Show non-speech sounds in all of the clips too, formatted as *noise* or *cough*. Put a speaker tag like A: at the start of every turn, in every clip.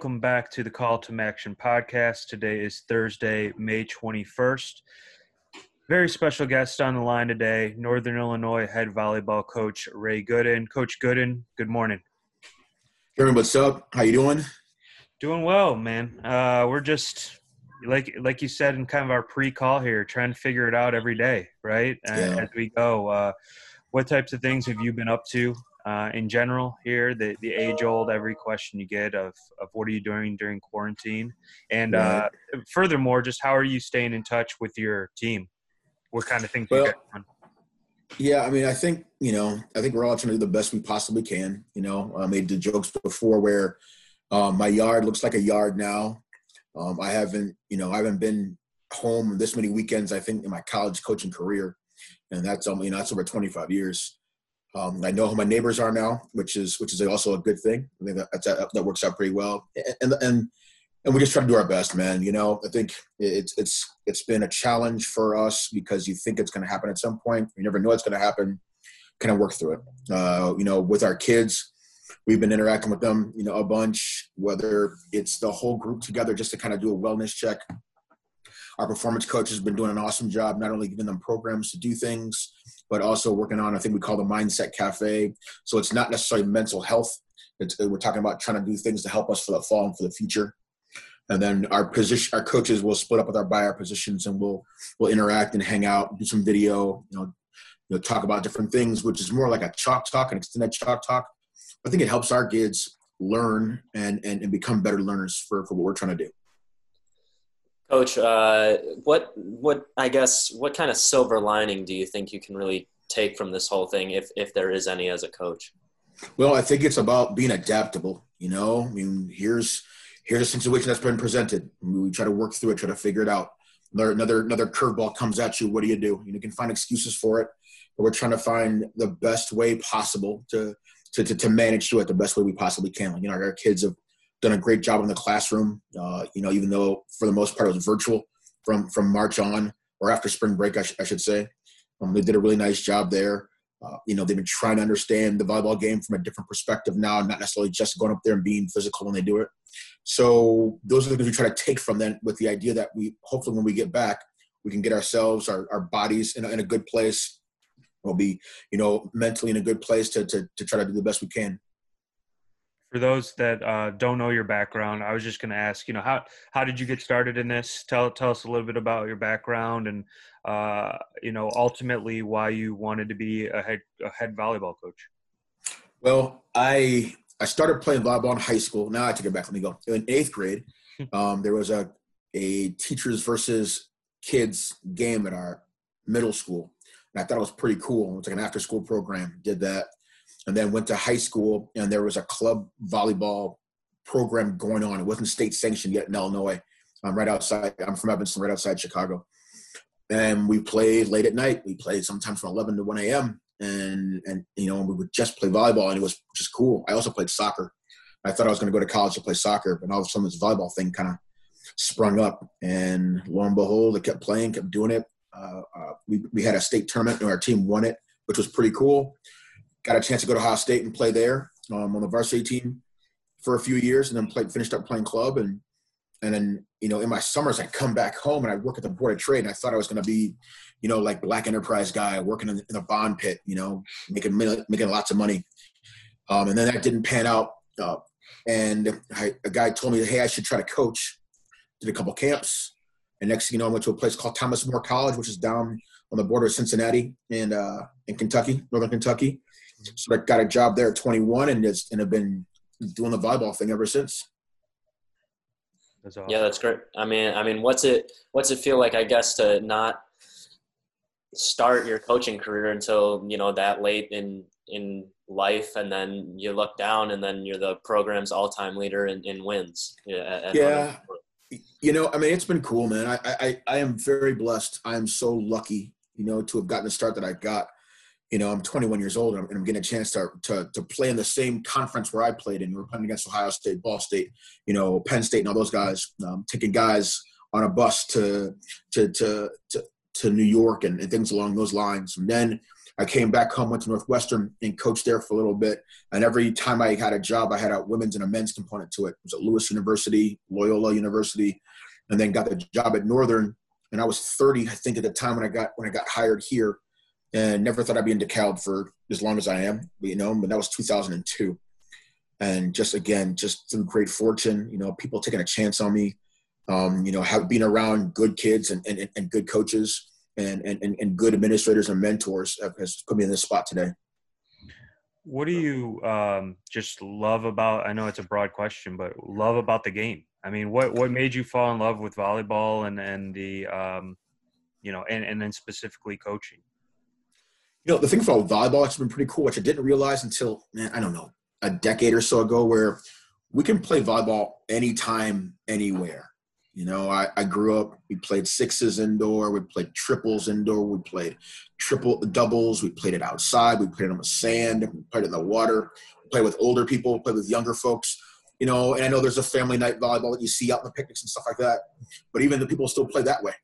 A: Welcome back to the Call to Action podcast. Today is Thursday, May 21st. Very special guest on the line today, Northern Illinois head volleyball coach Ray Gooden. Coach Gooden, good morning.
B: Kevin, what's up? How you doing?
A: Doing well, man. Uh, we're just like like you said in kind of our pre-call here, trying to figure it out every day, right? Yeah. As we go. Uh, what types of things have you been up to uh, in general here the, the age old every question you get of, of what are you doing during quarantine? And uh, furthermore just how are you staying in touch with your team? What kind of things well,
B: yeah i mean i think you know i think we're all trying to do the best we possibly can you know? I made the jokes before where um, my yard looks like a yard now. Um, i haven't you know i haven't been home this many weekends i think in my college coaching career. And that's um, you know that's over 25 years um, I know who my neighbors are now, which is which is also a good thing. I think that that, works out pretty well, and and and we just try to do our best, man. You know, I think it's it's it's been a challenge for us because you think it's going to happen at some point, you never know it's going to happen. Kind of work through it. Uh, you know, with our kids, we've been interacting with them, you know, a bunch. Whether it's the whole group together just to kind of do a wellness check. Our performance coach has been doing an awesome job, not only giving them programs to do things, but also working on I think we call the Mindset Cafe. So it's not necessarily mental health. It's, uh, we're talking about trying to do things to help us for the fall and for the future. And then our position, our coaches will split up with our buyer positions, and we'll we'll interact and hang out, do some video, you know, you know, talk about different things, which is more like a chalk talk, an extended chalk talk. I think it helps our kids learn and, and, and become better learners for, for what we're trying to do.
C: Coach, uh, what what I guess what kind of silver lining do you think you can really take from this whole thing, if if there is any, as a coach?
B: Well, I think it's about being adaptable. You know, I mean, here's here's a situation that's been presented. We try to work through it, try to figure it out. Another another another curveball comes at you. What do you do? You know can find excuses for it, but we're trying to find the best way possible to to to, to manage through it the best way we possibly can. You know, our kids have done a great job in the classroom. Uh, you know, even though for the most part it was virtual from from March on or after spring break, I, sh- I should say. Um, they did a really nice job there. Uh, you know, they've been trying to understand the volleyball game from a different perspective now, not necessarily just going up there and being physical when they do it. So those are the things we try to take from them with the idea that we hopefully when we get back, we can get ourselves, our, our bodies in a, in a good place. We'll be, you know, mentally in a good place to, to, to try to do the best we can
A: for those that uh, don't know your background, I was just going to ask, you know, how how did you get started in this? Tell tell us a little bit about your background and uh, you know, ultimately why you wanted to be a head a head volleyball coach.
B: Well, I I started playing volleyball in high school. Now I take it back. Let me go. In eighth grade, *laughs* um, there was a a teachers versus kids game at our middle school, and I thought it was pretty cool. It was like an after school program. Did that and then went to high school and there was a club volleyball program going on. It wasn't state sanctioned yet in Illinois. I'm right outside. I'm from Evanston, right outside Chicago. And we played late at night. We played sometimes from 11 to 1 a.m. And and you know we would just play volleyball, and it was just cool. I also played soccer. I thought I was going to go to college to play soccer, but all of a sudden this volleyball thing kind of sprung up, and lo and behold, I kept playing, kept doing it. Uh, uh, we we had a state tournament, and our team won it, which was pretty cool got a chance to go to Ohio State and play there um, on the varsity team for a few years, and then played, finished up playing club. And and then you know in my summers I'd come back home and I'd work at the board of trade, and I thought I was going to be, you know, like black enterprise guy working in, in a bond pit, you know, making making lots of money. Um, and then that didn't pan out. Uh, and I, a guy told me, hey, I should try to coach. Did a couple camps, and next thing you know, I went to a place called Thomas More College, which is down on the border of Cincinnati and uh, in Kentucky, northern Kentucky. Mm-hmm. So I got a job there at 21 and just and have been doing the volleyball thing ever since.
C: That's awesome. Yeah, that's great. I mean, I mean, what's it what's it feel like? I guess to not start your coaching career until you know that late in in life, and then you look down, and then you're the program's all time leader in, in wins.
B: yeah. yeah. You know, I mean, it's been cool, man. I, I I am very blessed. I am so lucky, you know, to have gotten the start that I got you know, I'm 21 years old and I'm, getting a chance to, to, to play in the same conference where I played in. We are playing against Ohio State, Ball State, you know, Penn State, and all those guys. Um, taking guys on a bus to to to to, to New York and, and things along those lines. And then I came back home, went to Northwestern, and coached there for a little bit. And every time I had a job, I had a women's and a men's component to it. It was at Lewis University, Loyola University, and then got the job at Northern. And I was 30, I think, at the time when I got when I got hired here, and never thought I'd be in DeKalb for as long as I am. You know, but that was 2002. And just again, just through great fortune, you know, people taking a chance on me, um, you know, have been around good kids and, and, and good coaches and, and, and good administrators and mentors has put me in this spot today.
A: What do you um, just love about? I know it's a broad question, but love about the game. I mean, what what made you fall in love with volleyball and and the um, you know, and and then specifically coaching?
B: You know, the thing about volleyball, it's been pretty cool, which I didn't realize until man, I don't know, a decade or so ago, where we can play volleyball anytime, anywhere. You know, I, I grew up, we played sixes indoor, we played triples indoor, we played triple doubles, we played it outside, we played it on the sand, we played it in the water, we played with older people, played with younger folks. You know, and I know there's a family night volleyball that you see out in the picnics and stuff like that. But even the people still play that way.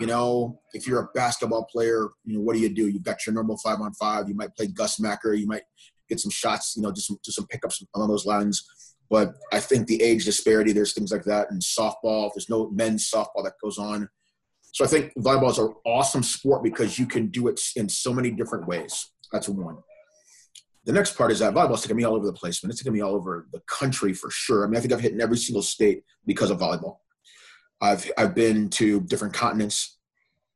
B: You know, if you're a basketball player, you know, what do you do? You've got your normal five on five. You might play Gus Macker. You might get some shots, you know, just some, just some pickups along those lines but I think the age disparity, there's things like that. And softball, there's no men's softball that goes on. So I think volleyball is an awesome sport because you can do it in so many different ways. That's one. The next part is that volleyball's taking me all over the place, man. It's taking me all over the country for sure. I mean, I think I've hit in every single state because of volleyball. I've I've been to different continents.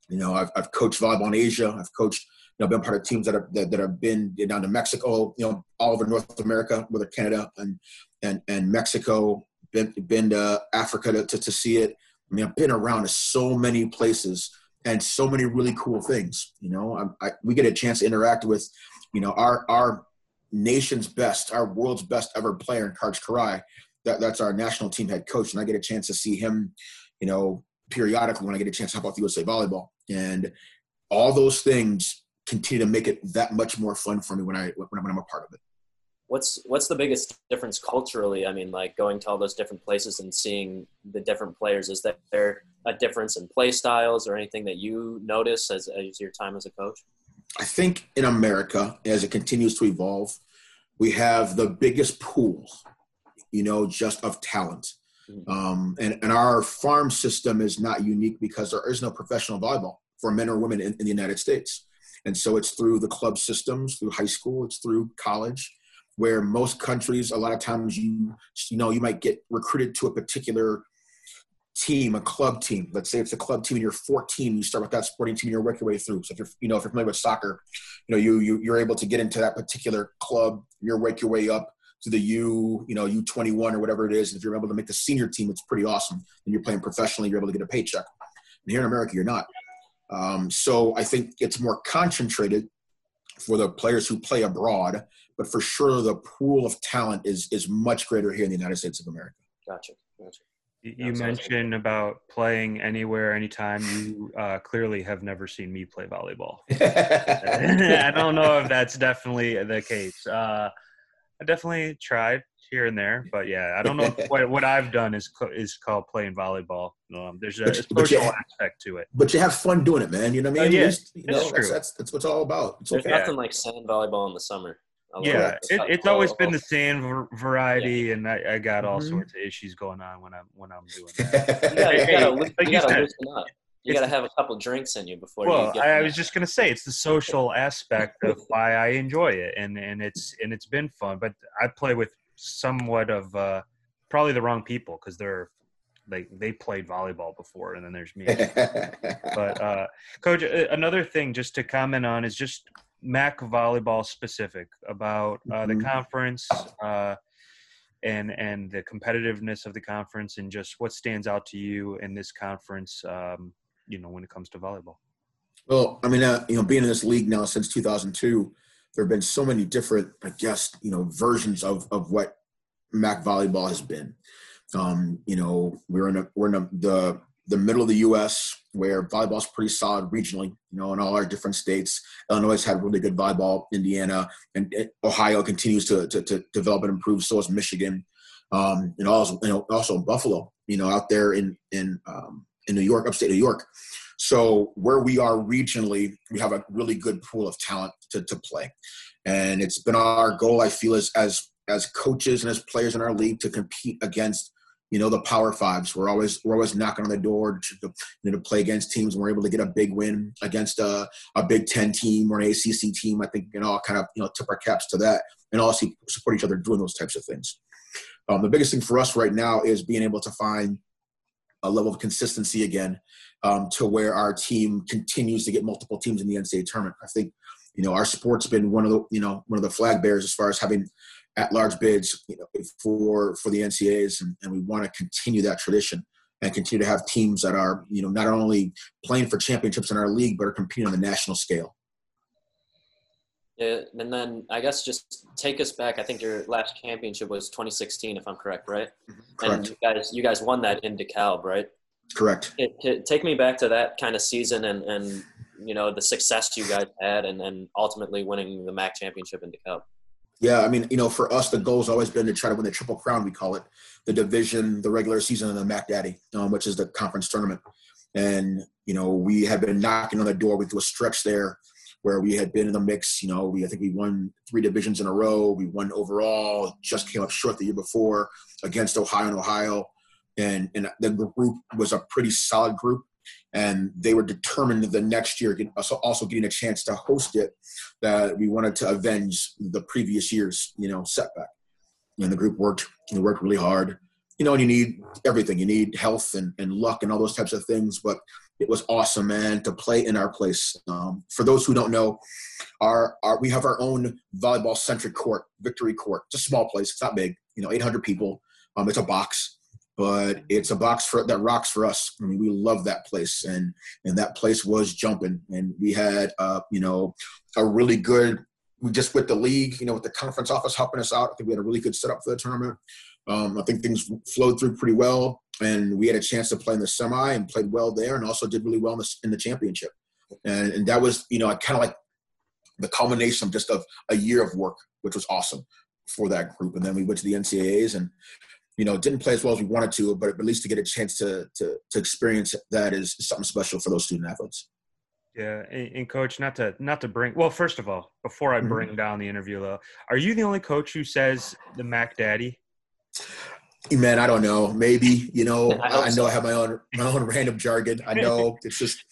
B: You know, I've I've coached volleyball in Asia. I've coached you know, been part of teams that have that, that have been down to Mexico, you know, all over North America, whether Canada and and and Mexico, been been to Africa to, to, to see it. I mean, I've been around to so many places and so many really cool things. You know, I, I, we get a chance to interact with, you know, our our nation's best, our world's best ever player in Karch Kiraly. That, that's our national team head coach, and I get a chance to see him, you know, periodically when I get a chance to help out the USA Volleyball, and all those things continue to make it that much more fun for me when I when I'm a part of it.
C: What's what's the biggest difference culturally? I mean, like going to all those different places and seeing the different players. Is there a difference in play styles or anything that you notice as, as your time as a coach?
B: I think in America, as it continues to evolve, we have the biggest pool, you know, just of talent. Mm-hmm. Um, and, and our farm system is not unique because there is no professional volleyball for men or women in, in the United States. And so it's through the club systems, through high school, it's through college, where most countries, a lot of times you, you know, you might get recruited to a particular team, a club team. Let's say it's a club team and you're 14, you start with that sporting team and you work your way through. So if you're, you know, if you're familiar with soccer, you know, you, you, you're able to get into that particular club, you're work your way up to the U, you know, U21 or whatever it is. If you're able to make the senior team, it's pretty awesome. And you're playing professionally, you're able to get a paycheck. And here in America, you're not. Um, so I think it's more concentrated for the players who play abroad, but for sure the pool of talent is is much greater here in the United States of America.
C: Gotcha. gotcha.
A: You mentioned about playing anywhere, anytime. You uh, clearly have never seen me play volleyball. *laughs* *laughs* I don't know if that's definitely the case. Uh, I definitely tried here and there, but yeah, I don't know *laughs* what what I've done is is called playing volleyball. Um, there's a, a social have, aspect to it,
B: but you have fun doing it, man. You know what I mean? Uh, yeah, least, you know, that's, that's, that's what it's all about. It's
C: there's okay. nothing like sand volleyball in the summer.
A: Yeah, it, it's always been the sand variety, yeah. and I, I got all mm-hmm. sorts of issues going on when I'm when I'm doing that.
C: you gotta, you gotta, *laughs* you gotta loosen up you got to have a couple drinks in you before
A: well,
C: you
A: I, I was just going to say it's the social aspect of *laughs* why I enjoy it, and and it's and it's been fun. But I play with somewhat of uh, probably the wrong people because they're like they played volleyball before, and then there's me. but *laughs* uh, coach, another thing just to comment on is just MAC volleyball specific about uh, the mm-hmm. conference. Uh, and and the competitiveness of the conference and just what stands out to you in this conference um, you know when it comes to volleyball?
B: Well, I mean, uh, you know, being in this league now since 2002, there have been so many different, I guess, you know, versions of of what MAC volleyball has been. Um, you know, we're in a, we're in a, the the middle of the U.S. where volleyball's pretty solid regionally. You know, in all our different states, Illinois had really good volleyball. Indiana and Ohio continues to to, to develop and improve. So is Michigan, um, and also you know also Buffalo. You know, out there in in um, in New York, upstate New York. So where we are regionally, we have a really good pool of talent to, to play. And it's been our goal, I feel, as, as as coaches and as players in our league to compete against you know the power fives we're always we're always knocking on the door to, you know, to play against teams and we're able to get a big win against a, a big 10 team or an acc team i think you know all kind of you know tip our caps to that and also support each other doing those types of things um, the biggest thing for us right now is being able to find a level of consistency again um, to where our team continues to get multiple teams in the ncaa tournament i think you know our sport's been one of the you know one of the flag bearers as far as having at large bids you know, for for the NCAAs, and, and we want to continue that tradition and continue to have teams that are you know not only playing for championships in our league but are competing on the national scale.
C: Yeah, and then I guess just take us back. I think your last championship was 2016, if I'm correct, right?
B: Mm-hmm. Correct.
C: And you guys, you guys won that in DeKalb, right?
B: Correct.
C: It, it, take me back to that kind of season and, and you know the success you guys had, and, and ultimately winning the MAC championship in DeKalb.
B: Yeah, I mean, you know, for us, the goal has always been to try to win the triple crown. We call it the division, the regular season, and the MAC Daddy, um, which is the conference tournament. And you know, we had been knocking on the door. We through a stretch there where we had been in the mix. You know, we I think we won three divisions in a row. We won overall. Just came up short the year before against Ohio and Ohio, and and the group was a pretty solid group and they were determined the next year also getting a chance to host it that we wanted to avenge the previous year's you know setback and the group worked we worked really hard you know and you need everything you need health and, and luck and all those types of things but it was awesome man to play in our place um, for those who don't know our, our we have our own volleyball centric court victory court it's a small place it's not big you know 800 people um, it's a box but it's a box for that rocks for us. I mean, we love that place, and and that place was jumping, and we had uh, you know a really good. We just with the league, you know, with the conference office helping us out. I think we had a really good setup for the tournament. Um, I think things flowed through pretty well, and we had a chance to play in the semi and played well there, and also did really well in the, in the championship. And, and that was, you know, kind of like the culmination of just of a year of work, which was awesome for that group. And then we went to the NCAAs, and you know, didn't play as well as we wanted to, but at least to get a chance to to to experience that is something special for those student athletes.
A: Yeah, and, and, coach, not to not to bring well, first of all, before I mm-hmm. bring mm-hmm. down the interview though, are you the only coach who says the Mac Daddy?
B: Man, I don't know. Maybe you know. *laughs* I, I know so. I have my own my own *laughs* random jargon. I know it's just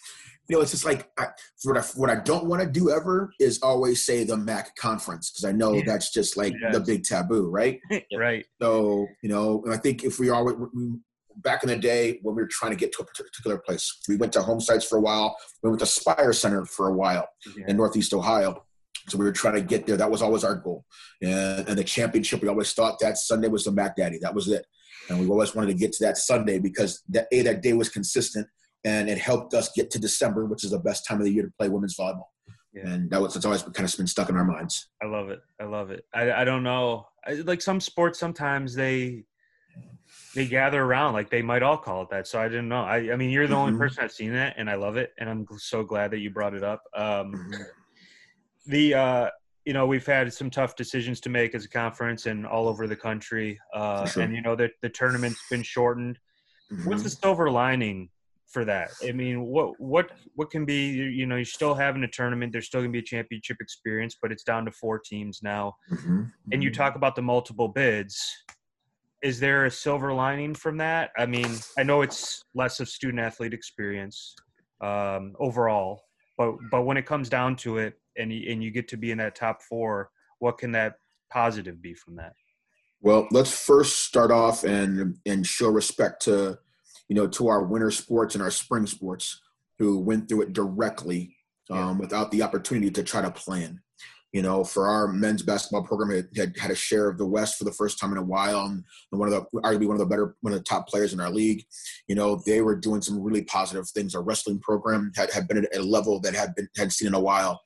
B: you know, it's just like I, what I what I don't want to do ever is always say the MAC conference because I know yeah. that's just like yes. the big taboo, right? *laughs*
A: right.
B: So you know, I think if we are we, back in the day when we were trying to get to a particular place, we went to home sites for a while. We went to Spire Center for a while yeah. in Northeast Ohio. So we were trying to get there. That was always our goal. And, and the championship, we always thought that Sunday was the Mac Daddy. That was it. And we always wanted to get to that Sunday because that a that day was consistent and it helped us get to December, which is the best time of the year to play women's volleyball. Yeah. And that was it's always kind of been stuck in our minds.
A: I love it. I love it. I, I don't know. I, like some sports, sometimes they they gather around like they might all call it that. So I didn't know. I, I mean, you're the mm-hmm. only person I've seen that, and I love it, and I'm so glad that you brought it up. Um, mm-hmm. The uh, you know we've had some tough decisions to make as a conference and all over the country, uh, sure. and you know the the tournament's been shortened. Mm-hmm. What's the silver lining for that. I mean, what what what can be? You know, you're still having a tournament. There's still gonna be a championship experience, but it's down to four teams now. Mm-hmm. And you mm-hmm. talk about the multiple bids. Is there a silver lining from that? I mean, I know it's less of student athlete experience um, overall, but but when it comes down to it, and you, and you get to be in that top four, what can that positive be from that?
B: Well, let's first start off and and show respect to you know, to our winter sports and our spring sports who went through it directly um, yeah. without the opportunity to try to plan. You know, for our men's basketball program, it had had a share of the West for the first time in a while, and one of the arguably one of the better, one of the top players in our league. You know, they were doing some really positive things. Our wrestling program had, had been at a level that had been had seen in a while,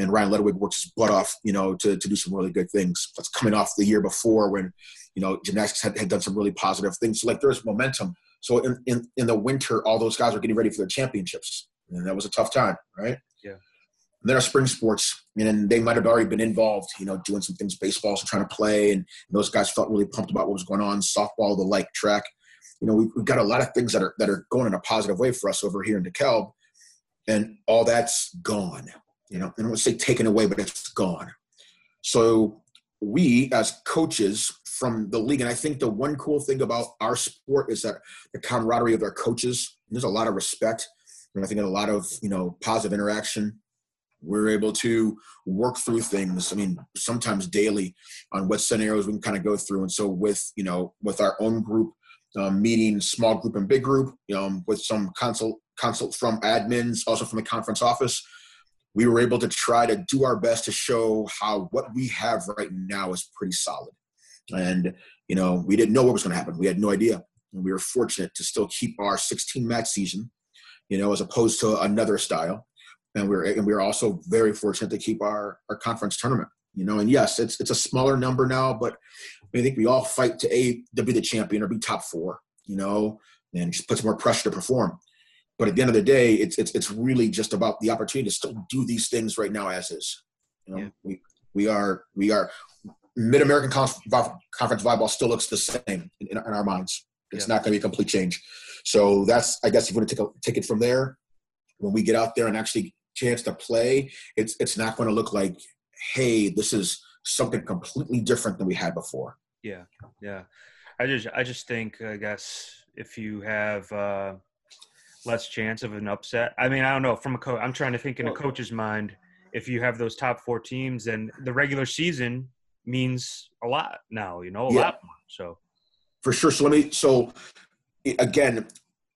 B: and Ryan Ledwig worked his butt off, you know, to, to do some really good things. That's coming off the year before when, you know, gymnastics had, had done some really positive things. So like there's momentum so in, in, in the winter, all those guys were getting ready for their championships. And that was a tough time, right?
A: Yeah.
B: And then our spring sports, and they might have already been involved, you know, doing some things, baseballs and trying to play. And, and those guys felt really pumped about what was going on, softball, the like track. you know, we've, we've got a lot of things that are that are going in a positive way for us over here in DeKalb, and all that's gone. You know, I don't want to say taken away, but it's gone. So we as coaches from the league, and I think the one cool thing about our sport is that the camaraderie of our coaches. There's a lot of respect, and I think a lot of you know positive interaction. We're able to work through things. I mean, sometimes daily on what scenarios we can kind of go through. And so with you know with our own group um, meeting, small group and big group, um, with some consult consult from admins, also from the conference office we were able to try to do our best to show how what we have right now is pretty solid. And, you know, we didn't know what was going to happen. We had no idea. And we were fortunate to still keep our 16 match season, you know, as opposed to another style. And we are and we are also very fortunate to keep our, our conference tournament, you know, and yes, it's, it's a smaller number now, but I think we all fight to a, to be the champion or be top four, you know, and just puts more pressure to perform. But at the end of the day, it's it's it's really just about the opportunity to still do these things right now as is. You know, yeah. we we are we are Mid American Conference volleyball still looks the same in, in our minds. It's yeah. not going to be a complete change. So that's I guess if you want to take a, take it from there, when we get out there and actually chance to play, it's it's not going to look like, hey, this is something completely different than we had before.
A: Yeah, yeah. I just I just think I guess if you have. Uh, less chance of an upset. I mean, I don't know. From a coach, I'm trying to think in a coach's mind. If you have those top four teams, and the regular season means a lot now. You know, a yeah. lot more. So
B: for sure. So let me. So again,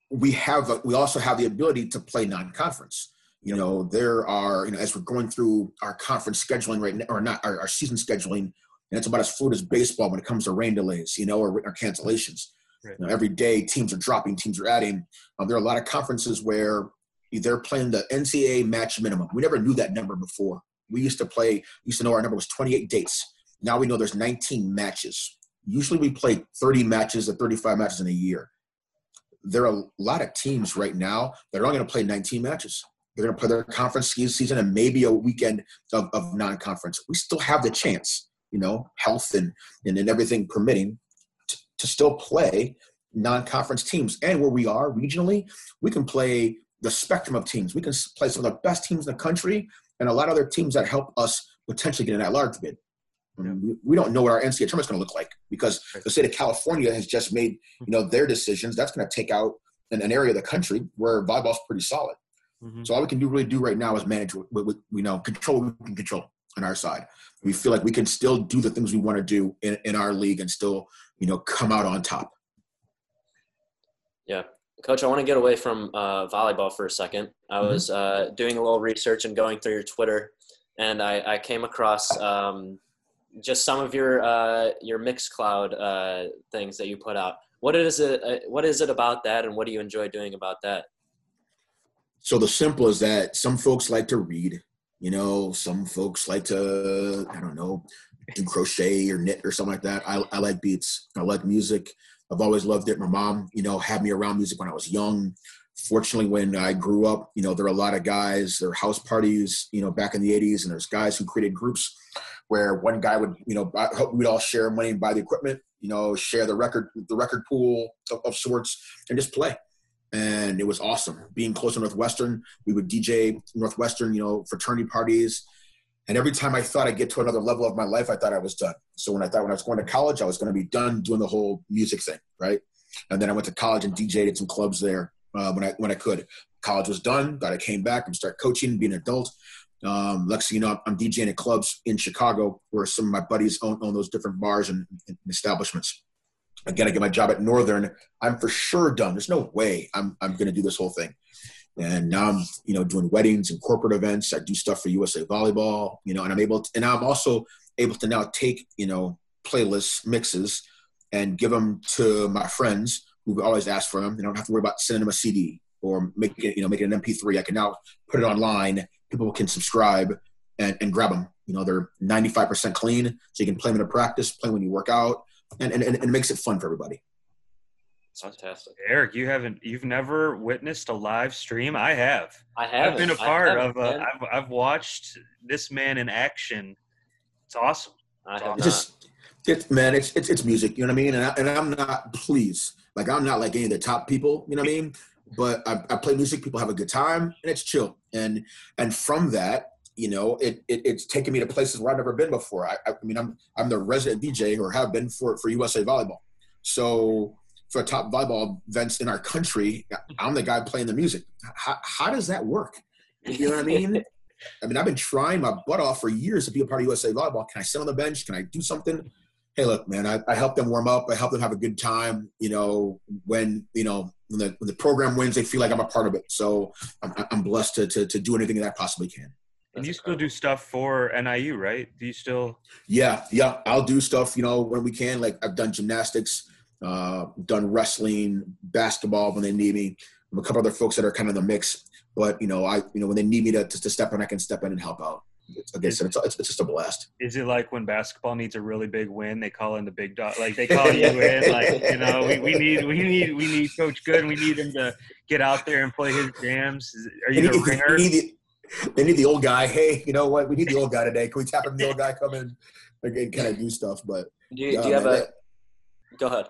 B: we have. A, we also have the ability to play non-conference. You know, there are. You know, as we're going through our conference scheduling right now, or not our, our season scheduling, and it's about as fluid as baseball when it comes to rain delays. You know, or, or cancellations. You know, every day, teams are dropping, teams are adding. Um, there are a lot of conferences where they're playing the NCAA match minimum. We never knew that number before. We used to play, used to know our number was 28 dates. Now we know there's 19 matches. Usually we play 30 matches or 35 matches in a year. There are a lot of teams right now that are only going to play 19 matches. They're going to play their conference season and maybe a weekend of, of non-conference. We still have the chance, you know, health and, and, and everything permitting to still play non-conference teams. And where we are regionally, we can play the spectrum of teams. We can play some of the best teams in the country and a lot of other teams that help us potentially get an at-large bid. Yeah. We don't know what our NCAA tournament is going to look like because the state of California has just made you know their decisions. That's going to take out an, an area of the country where volleyball's pretty solid. Mm-hmm. So all we can do really do right now is manage what, what, we know, control what we can control on our side. We feel like we can still do the things we want to do in, in our league and still you know, come out on top.
C: Yeah. Coach, I want to get away from uh, volleyball for a second. I mm-hmm. was uh, doing a little research and going through your Twitter, and I, I came across um, just some of your uh, your Mixcloud uh, things that you put out. What is it? Uh, what is it about that, and what do you enjoy doing about that?
B: So the simple is that some folks like to read. You know, some folks like to I don't know do crochet or knit or something like that. I, I like beats. I like music. I've always loved it. My mom, you know, had me around music when I was young. Fortunately, when I grew up, you know, there are a lot of guys, there are house parties, you know, back in the 80s, and there's guys who created groups where one guy would, you know, buy, we'd all share money and buy the equipment, you know, share the record, the record pool of, of sorts, and just play. And it was awesome. Being close to Northwestern, we would DJ Northwestern, you know, fraternity parties and every time I thought I'd get to another level of my life, I thought I was done. So when I thought when I was going to college, I was going to be done doing the whole music thing, right? And then I went to college and DJed at some clubs there uh, when I when I could. College was done. Thought I came back and start coaching, being an adult. Um, you know, I'm DJing at clubs in Chicago where some of my buddies own, own those different bars and, and establishments. Again, I get my job at Northern. I'm for sure done. There's no way I'm I'm going to do this whole thing and now I'm you know doing weddings and corporate events. I do stuff for USA Volleyball, you know, and I'm able to, and I'm also able to now take you know playlists mixes and give them to my friends who always ask for them. They don't have to worry about sending them a CD or making you know making an MP3. I can now put it online. People can subscribe and, and grab them. You know, they're 95% clean, so you can play them in a practice, play when you work out, and, and, and it makes it fun for everybody.
C: Fantastic.
A: Eric, you haven't you've never witnessed a live stream? I have.
C: I have.
A: I've been a part of uh, I've I've watched this man in action. It's awesome.
C: It's I have
B: Just it's man, it's, it's it's music, you know what I mean? And, I, and I'm not please. Like I'm not like any of the top people, you know what I mean? But I, I play music, people have a good time, and it's chill. And and from that, you know, it, it, it's taken me to places where I've never been before. I, I mean, I'm I'm the resident DJ or have been for for USA Volleyball. So for top volleyball events in our country, I'm the guy playing the music. How, how does that work? You know what I mean? *laughs* I mean, I've been trying my butt off for years to be a part of USA Volleyball. Can I sit on the bench? Can I do something? Hey, look, man, I, I help them warm up. I help them have a good time. You know, when you know when the when the program wins, they feel like I'm a part of it. So I'm, I'm blessed to, to to do anything that I possibly can.
A: And you still do stuff for NIU, right? Do you still?
B: Yeah, yeah. I'll do stuff, you know, when we can. Like I've done gymnastics, uh, done wrestling, basketball when they need me. I'm a couple other folks that are kind of in the mix. But you know, I you know when they need me to, to, to step in, I can step in and help out. It's, like I said, it's, it's, it's, just a blast.
A: Is it like when basketball needs a really big win, they call in the big dog? Like they call you in, *laughs* like you know, we, we need we need we need Coach Good. We need him to get out there and play his jams. Are you the ringer?
B: they need the old guy. Hey, you know what? We need the old guy today. Can we tap him? The old guy come in and kind of do stuff. But
C: do you, do you have a? Go ahead.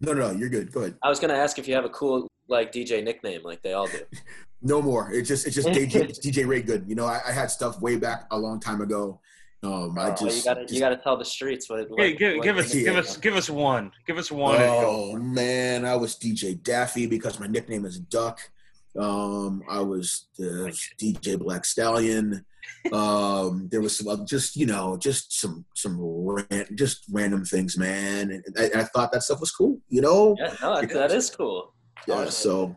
B: No, no, no, you're good. Go ahead.
C: I was gonna ask if you have a cool like DJ nickname, like they all do. *laughs*
B: no more. It's just it's just DJ, DJ Ray Good. You know, I, I, had stuff way back a long time ago. Um, I just
C: you gotta you gotta tell the streets what. what
A: hey, give, what give us give us give us one. Give us one.
B: Oh man, I was DJ Daffy because my nickname is Duck. Um, I was the DJ Black Stallion. Um, there was some just you know just some some ran, just random things, man. And I, I, thought that stuff was cool. You know,
C: yeah, no, that is cool.
B: Yeah, so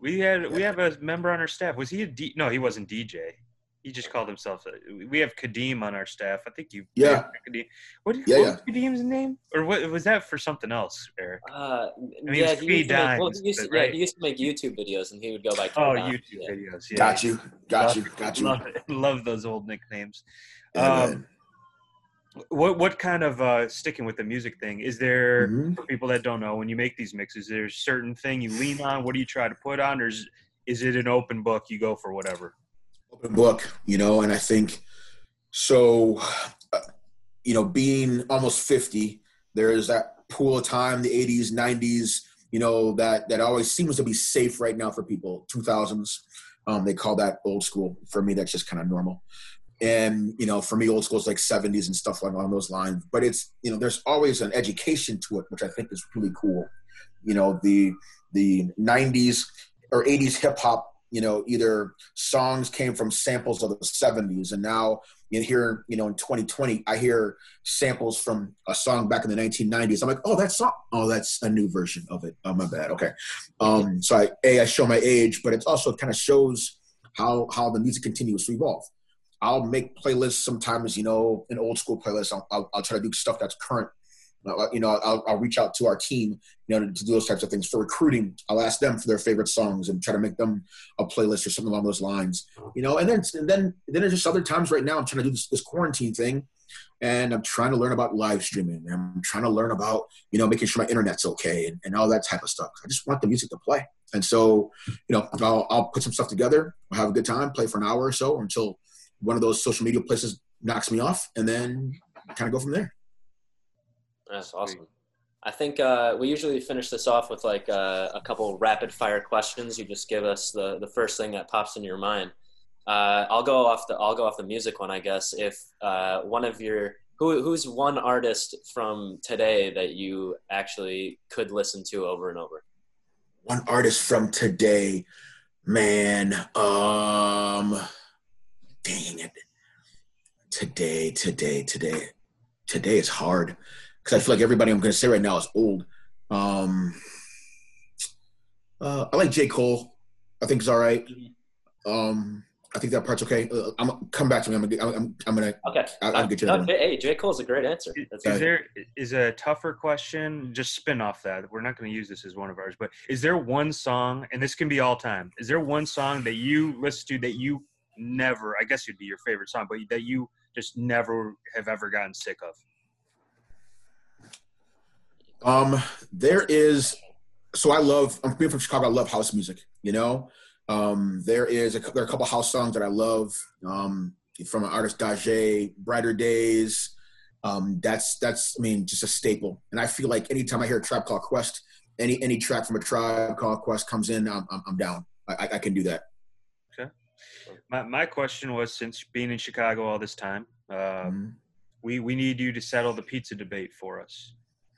A: we had we have a member on our staff. Was he a D? No, he wasn't DJ he just called himself. We have Kadeem on our staff. I think you.
B: Yeah.
A: Kadeem. What, yeah, what yeah. was Kadeem's name, or what was that for something else, Eric?
C: Uh, I mean, yeah, he used, dimes, make, well, he, used to, right? yeah, he used to make YouTube videos, and he would go by.
A: Oh, YouTube yeah. videos. Yeah.
B: Got you. Got love, you. Got you.
A: Love, *laughs* love those old nicknames. Yeah, um, what what kind of uh, sticking with the music thing is there? Mm-hmm. For people that don't know, when you make these mixes, there's certain thing you lean on. What do you try to put on, or is, is it an open book? You go for whatever
B: open book, you know, and I think so, uh, you know, being almost 50, there is that pool of time, the 80s, 90s, you know, that, that always seems to be safe right now for people. 2000s, um, they call that old school. For me, that's just kind of normal. And, you know, for me, old school is like 70s and stuff like along those lines. But it's, you know, there's always an education to it, which I think is really cool. You know, the, the 90s or 80s hip hop you know either songs came from samples of the 70s and now you hear you know in 2020 i hear samples from a song back in the 1990s i'm like oh that song oh that's a new version of it. Oh my bad. Okay. Um so i a i show my age but it also kind of shows how how the music continues to evolve. I'll make playlists sometimes you know an old school playlist. I'll, I'll, I'll try to do stuff that's current you know, I'll, I'll, reach out to our team, you know, to, to, do those types of things. For recruiting, I'll ask them for their favorite songs and try to make them a playlist or something along those lines. You know, and then and then then there's just other times right now I'm trying to do this, this quarantine thing, and I'm trying to learn about live streaming. And I'm trying to learn about you know making sure my internet's okay and, and all that type of stuff. I just want the music to play, and so you know I'll, I'll put some stuff together. I'll have a good time, play for an hour or so until one of those social media places knocks me off, and then kind of go from there.
C: That's awesome. I think uh, we usually finish this off with like uh, a couple rapid fire questions. You just give us the, the first thing that pops into your mind. Uh, I'll go off the I'll go off the music one, I guess. If uh, one of your who who's one artist from today that you actually could listen to over and over?
B: One artist from today, man. Um, dang it. Today, today, today, today is hard because I feel like everybody I'm going to say right now is old. Um, uh, I like J. Cole. I think he's all right. Um, I think that part's okay. Uh, I'm come back to me. I'm gonna. I'm, I'm gonna.
C: Okay. I'll, I'll get you. No, hey, J. Cole's a great answer.
A: Is, is there is a tougher question? Just spin off that. We're not going to use this as one of ours, but is there one song, and this can be all time? Is there one song that you listen to that you never? I guess it'd be your favorite song, but that you just never have ever gotten sick of?
B: Um, there is. So I love. I'm being from Chicago. I love house music. You know, um, there is a, there are a couple house songs that I love um, from an artist Dajae, Brighter Days. Um, that's that's I mean just a staple. And I feel like anytime I hear a Tribe Called Quest, any any track from a tribe called Quest comes in, I'm I'm, I'm down. I, I can do that.
A: Okay. My my question was since being in Chicago all this time, uh, mm-hmm. we we need you to settle the pizza debate for us.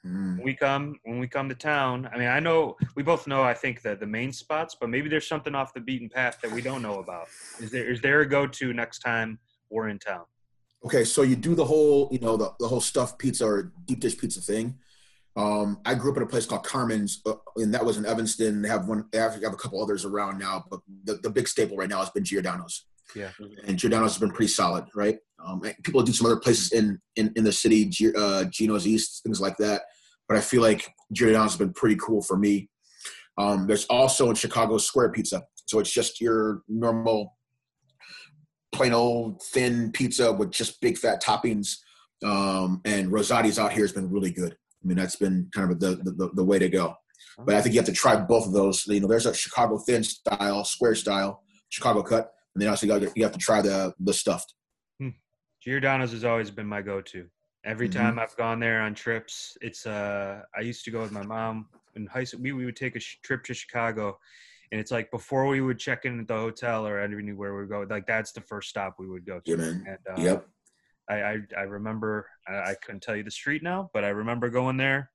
A: Mm. When we come when we come to town. I mean, I know we both know. I think that the main spots, but maybe there's something off the beaten path that we don't know about. Is there is there a go to next time we're in town?
B: Okay, so you do the whole you know the, the whole stuffed pizza or deep dish pizza thing. Um, I grew up in a place called Carmen's, uh, and that was in Evanston. They have one. They have, have a couple others around now, but the, the big staple right now has been Giordano's.
A: Yeah,
B: and Giordano's has been pretty solid, right? Um, people do some other places in in, in the city, uh, Gino's East, things like that. But I feel like Giordano's has been pretty cool for me. Um, there's also in Chicago Square Pizza, so it's just your normal, plain old thin pizza with just big fat toppings. Um, and Rosati's out here has been really good. I mean, that's been kind of the, the, the way to go. But I think you have to try both of those. You know, there's a Chicago thin style, square style, Chicago cut, and then also you, have to try the the stuffed.
A: Hmm. Giordano's has always been my go-to. Every mm-hmm. time I've gone there on trips, it's uh I used to go with my mom in high school. We, we would take a sh- trip to Chicago, and it's like before we would check in at the hotel or anywhere we would go, like that's the first stop we would go to.
B: Yeah, man.
A: And,
B: uh, yep.
A: I, I, I remember I, I, couldn't tell you the street now, but I remember going there,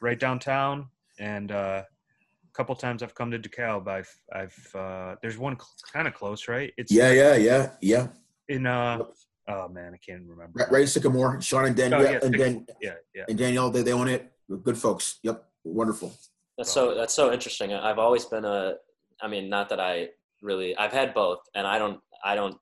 A: right downtown, and uh, a couple times I've come to DeKalb. I've I've uh, there's one cl- kind of close, right?
B: It's yeah, yeah, yeah, yeah.
A: In uh, oh man, I can't remember.
B: Right, right Sycamore, Sean and Daniel, oh, yeah, and Dan,
A: yeah, yeah,
B: and Danielle, they they own it. Good folks. Yep, wonderful.
C: That's so that's so interesting. I've always been a, I mean, not that I really, I've had both, and I don't I don't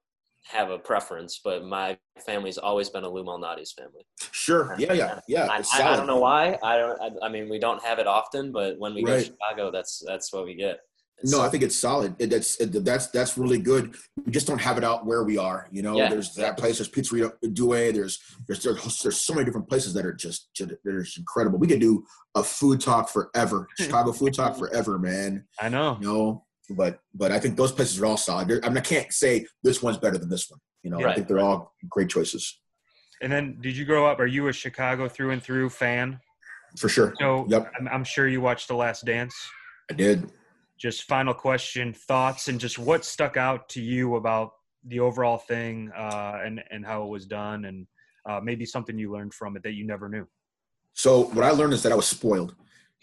C: have a preference, but my family's always been a Lou Malnati's family.
B: Sure. Yeah, yeah, yeah.
C: I, I, I, don't know why. I don't. I, I, mean, we don't have it often, but when we right. go to Chicago, that's that's what we get.
B: No, I think it's solid. It, that's it, that's that's really good. We just don't have it out where we are. You know, yeah, there's that place. There's Pizzeria Due. There's there's there's there's so many different places that are just they're just incredible. We could do a food talk forever. *laughs* Chicago food talk forever, man.
A: I know.
B: You know, but but I think those places are all solid. I mean, I can't say this one's better than this one. You know, right. I think they're all great choices.
A: And then, did you grow up? Are you a Chicago through and through fan?
B: For sure.
A: So, yep. I'm, I'm sure you watched The Last Dance.
B: I did.
A: Just final question, thoughts, and just what stuck out to you about the overall thing uh, and and how it was done, and uh, maybe something you learned from it that you never knew.
B: So, what I learned is that I was spoiled.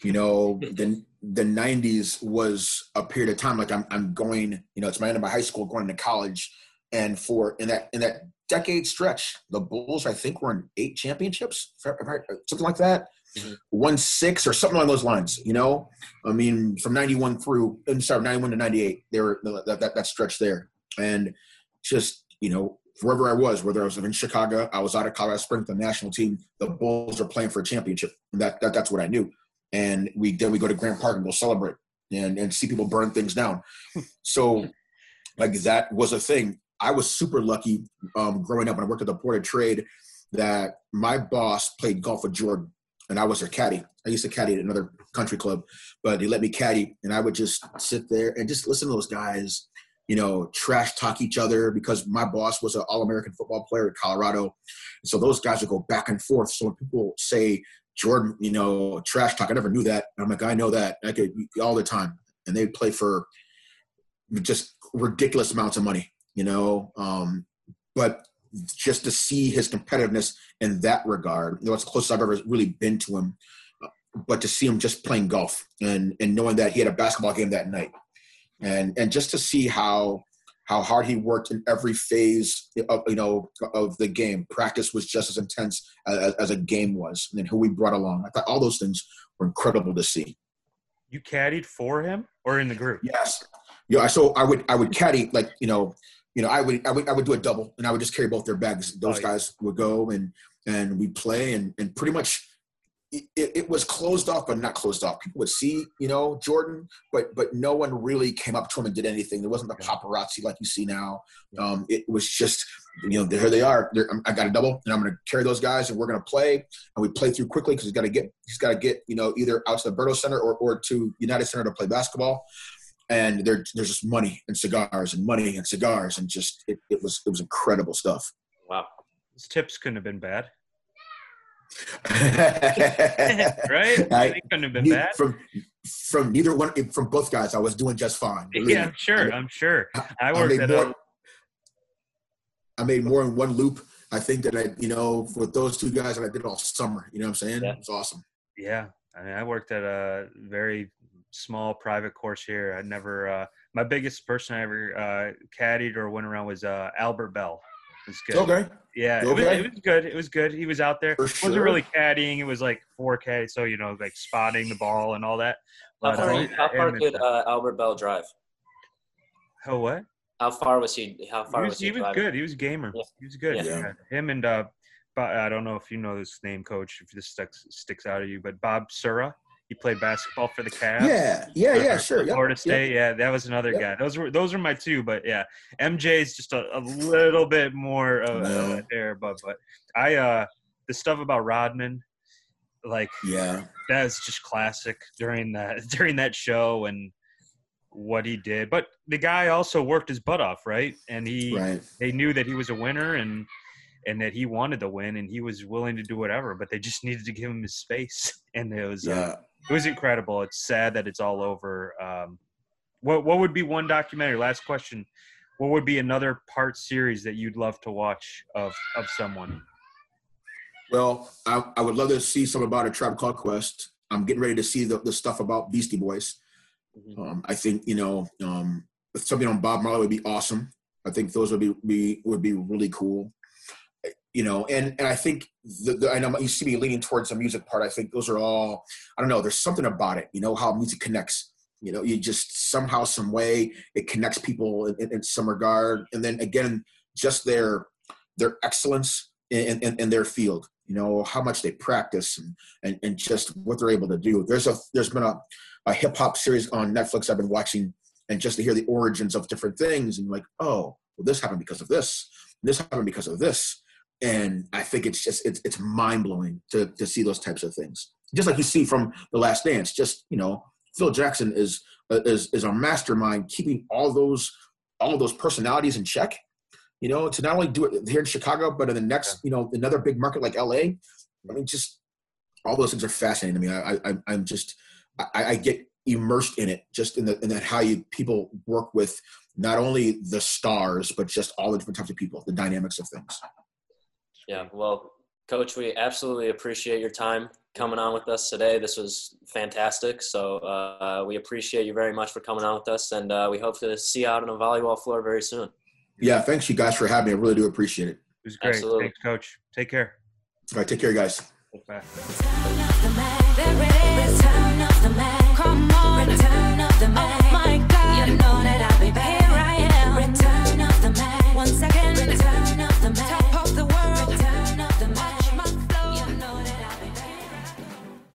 B: You know, the the '90s was a period of time. Like I'm, I'm going. You know, it's my end of my high school, going to college, and for in that in that decade stretch, the Bulls I think were in eight championships, something like that. Mm-hmm. One six or something along those lines. You know, I mean, from '91 through, I'm sorry, '91 to '98, they were that, that that stretch there, and just you know, wherever I was, whether I was in Chicago, I was out of Colorado Springs, the national team, the Bulls are playing for a championship. That, that that's what I knew and we then we go to Grant Park and we'll celebrate and and see people burn things down. *laughs* so like that was a thing. I was super lucky um, growing up when I worked at the Board of Trade that my boss played golf with Jordan and I was her caddy. I used to caddy at another country club, but they let me caddy and I would just sit there and just listen to those guys, you know, trash talk each other because my boss was an all American football player at Colorado. so those guys would go back and forth. So when people say Jordan, you know, trash talk. I never knew that. I'm like, I know that. I could all the time, and they'd play for just ridiculous amounts of money, you know. Um, but just to see his competitiveness in that regard, you know, it's the closest I've ever really been to him. But to see him just playing golf and and knowing that he had a basketball game that night, and and just to see how how hard he worked in every phase of you know of the game. Practice was just as intense as, as a game was, and then who we brought along. I thought all those things were incredible to see.
A: You caddied for him or in the group?
B: Yes. Yeah. So I would I would caddy like you know you know I would I would I would do a double and I would just carry both their bags. Those oh, yeah. guys would go and and we play and and pretty much it, it, was closed off, but not closed off. People would see, you know, Jordan, but but no one really came up to him and did anything. There wasn't the paparazzi like you see now. Um, it was just, you know, here they are. They're, I got a double, and I'm going to carry those guys, and we're going to play. And we play through quickly because he's got to get he's got to get you know either out to the Berto Center or or to United Center to play basketball. And there, there's just money and cigars and money and cigars and just it, it was it was incredible stuff.
C: Wow,
A: his tips couldn't have been bad. *laughs* right? I, couldn't have been bad.
B: From from neither one from both guys, I was doing just fine.
A: Yeah, I'm sure. I, am sure. I worked I
B: at more, a, I made more in one loop. I think that I, you know, with those two guys that I did all summer. You know what I'm saying? Yeah. It was awesome.
A: Yeah, I mean, I worked at a very small private course here. I never. Uh, my biggest person I ever uh, caddied or went around was uh, Albert Belle. It was good.
B: Okay.
A: Yeah, okay. It, was, it was good. It was good. He was out there. For sure. wasn't really caddying. It was like 4K, so you know, like spotting the ball and all that.
C: How far, uh, how far did uh, Albert Belle drive?
A: How what?
C: How far was he? How far
A: he was, was
C: he?
A: He was
C: driving?
A: good. He was gamer. Yeah. He was good. Yeah. yeah. Him and uh, I don't know if you know this name, Coach. If this sticks sticks out of you, but Bob Sura. He played basketball for the Cavs.
B: Yeah, yeah, yeah, sure.
A: Florida yep. State. Yep. Yeah, that was another yep. guy. Those were those were my two, but yeah, MJ's just a, a little bit more of no. there, but but I uh the stuff about Rodman, like
B: yeah,
A: that's just classic during that *laughs* during that show and what he did. But the guy also worked his butt off, right? And he right. they knew that he was a winner and and that he wanted to win and he was willing to do whatever, but they just needed to give him his space. *laughs* And it was uh, yeah. Uh, it was incredible. It's sad that it's all over. Um, what what would be one documentary? Last question. What would be another part series that you'd love to watch of of someone?
B: Well, I, I would love to see some about a Tribe Called Quest. I'm getting ready to see the, the stuff about Beastie Boys. Mm-hmm. Um, I think you know um, something on Bob Marley would be awesome. I think those would be, be would be really cool you know and and i think the, the, i know you see me leaning towards the music part. I think those are all i don't know there's something about it you know how music connects. You know you just somehow some way it connects people in, in some regard. And then again just their their excellence in, in, in, their field you know how much they practice and, and, and just what they're able to do. There's a there's been a, a hip-hop series on netflix i've been watching and just to hear the origins of different things and like oh well this happened because of this this happened because of this and I think it's just it's it's mind blowing to to see those types of things. Just like you see from The Last Dance, just you know, Phil Jackson is uh, is is a mastermind keeping all those all those personalities in check. You know, to not only do it here in Chicago, but in the next, you know, another big market like LA. I mean, just all those things are fascinating to me. I, I I'm just I, I get immersed in it, just in the in that how you people work with not only the stars, but just all the different types of people, the dynamics of things.
C: Yeah, well, Coach, we absolutely appreciate your time coming on with us today. This was fantastic. So uh, we appreciate you very much for coming on with us, and uh, we hope to see you out on a volleyball floor very soon.
B: Yeah, thanks you guys for having me. I really do appreciate it. It
A: was great. Absolutely. Thanks, Coach. Take care.
B: All right, take care, guys.
A: Bye.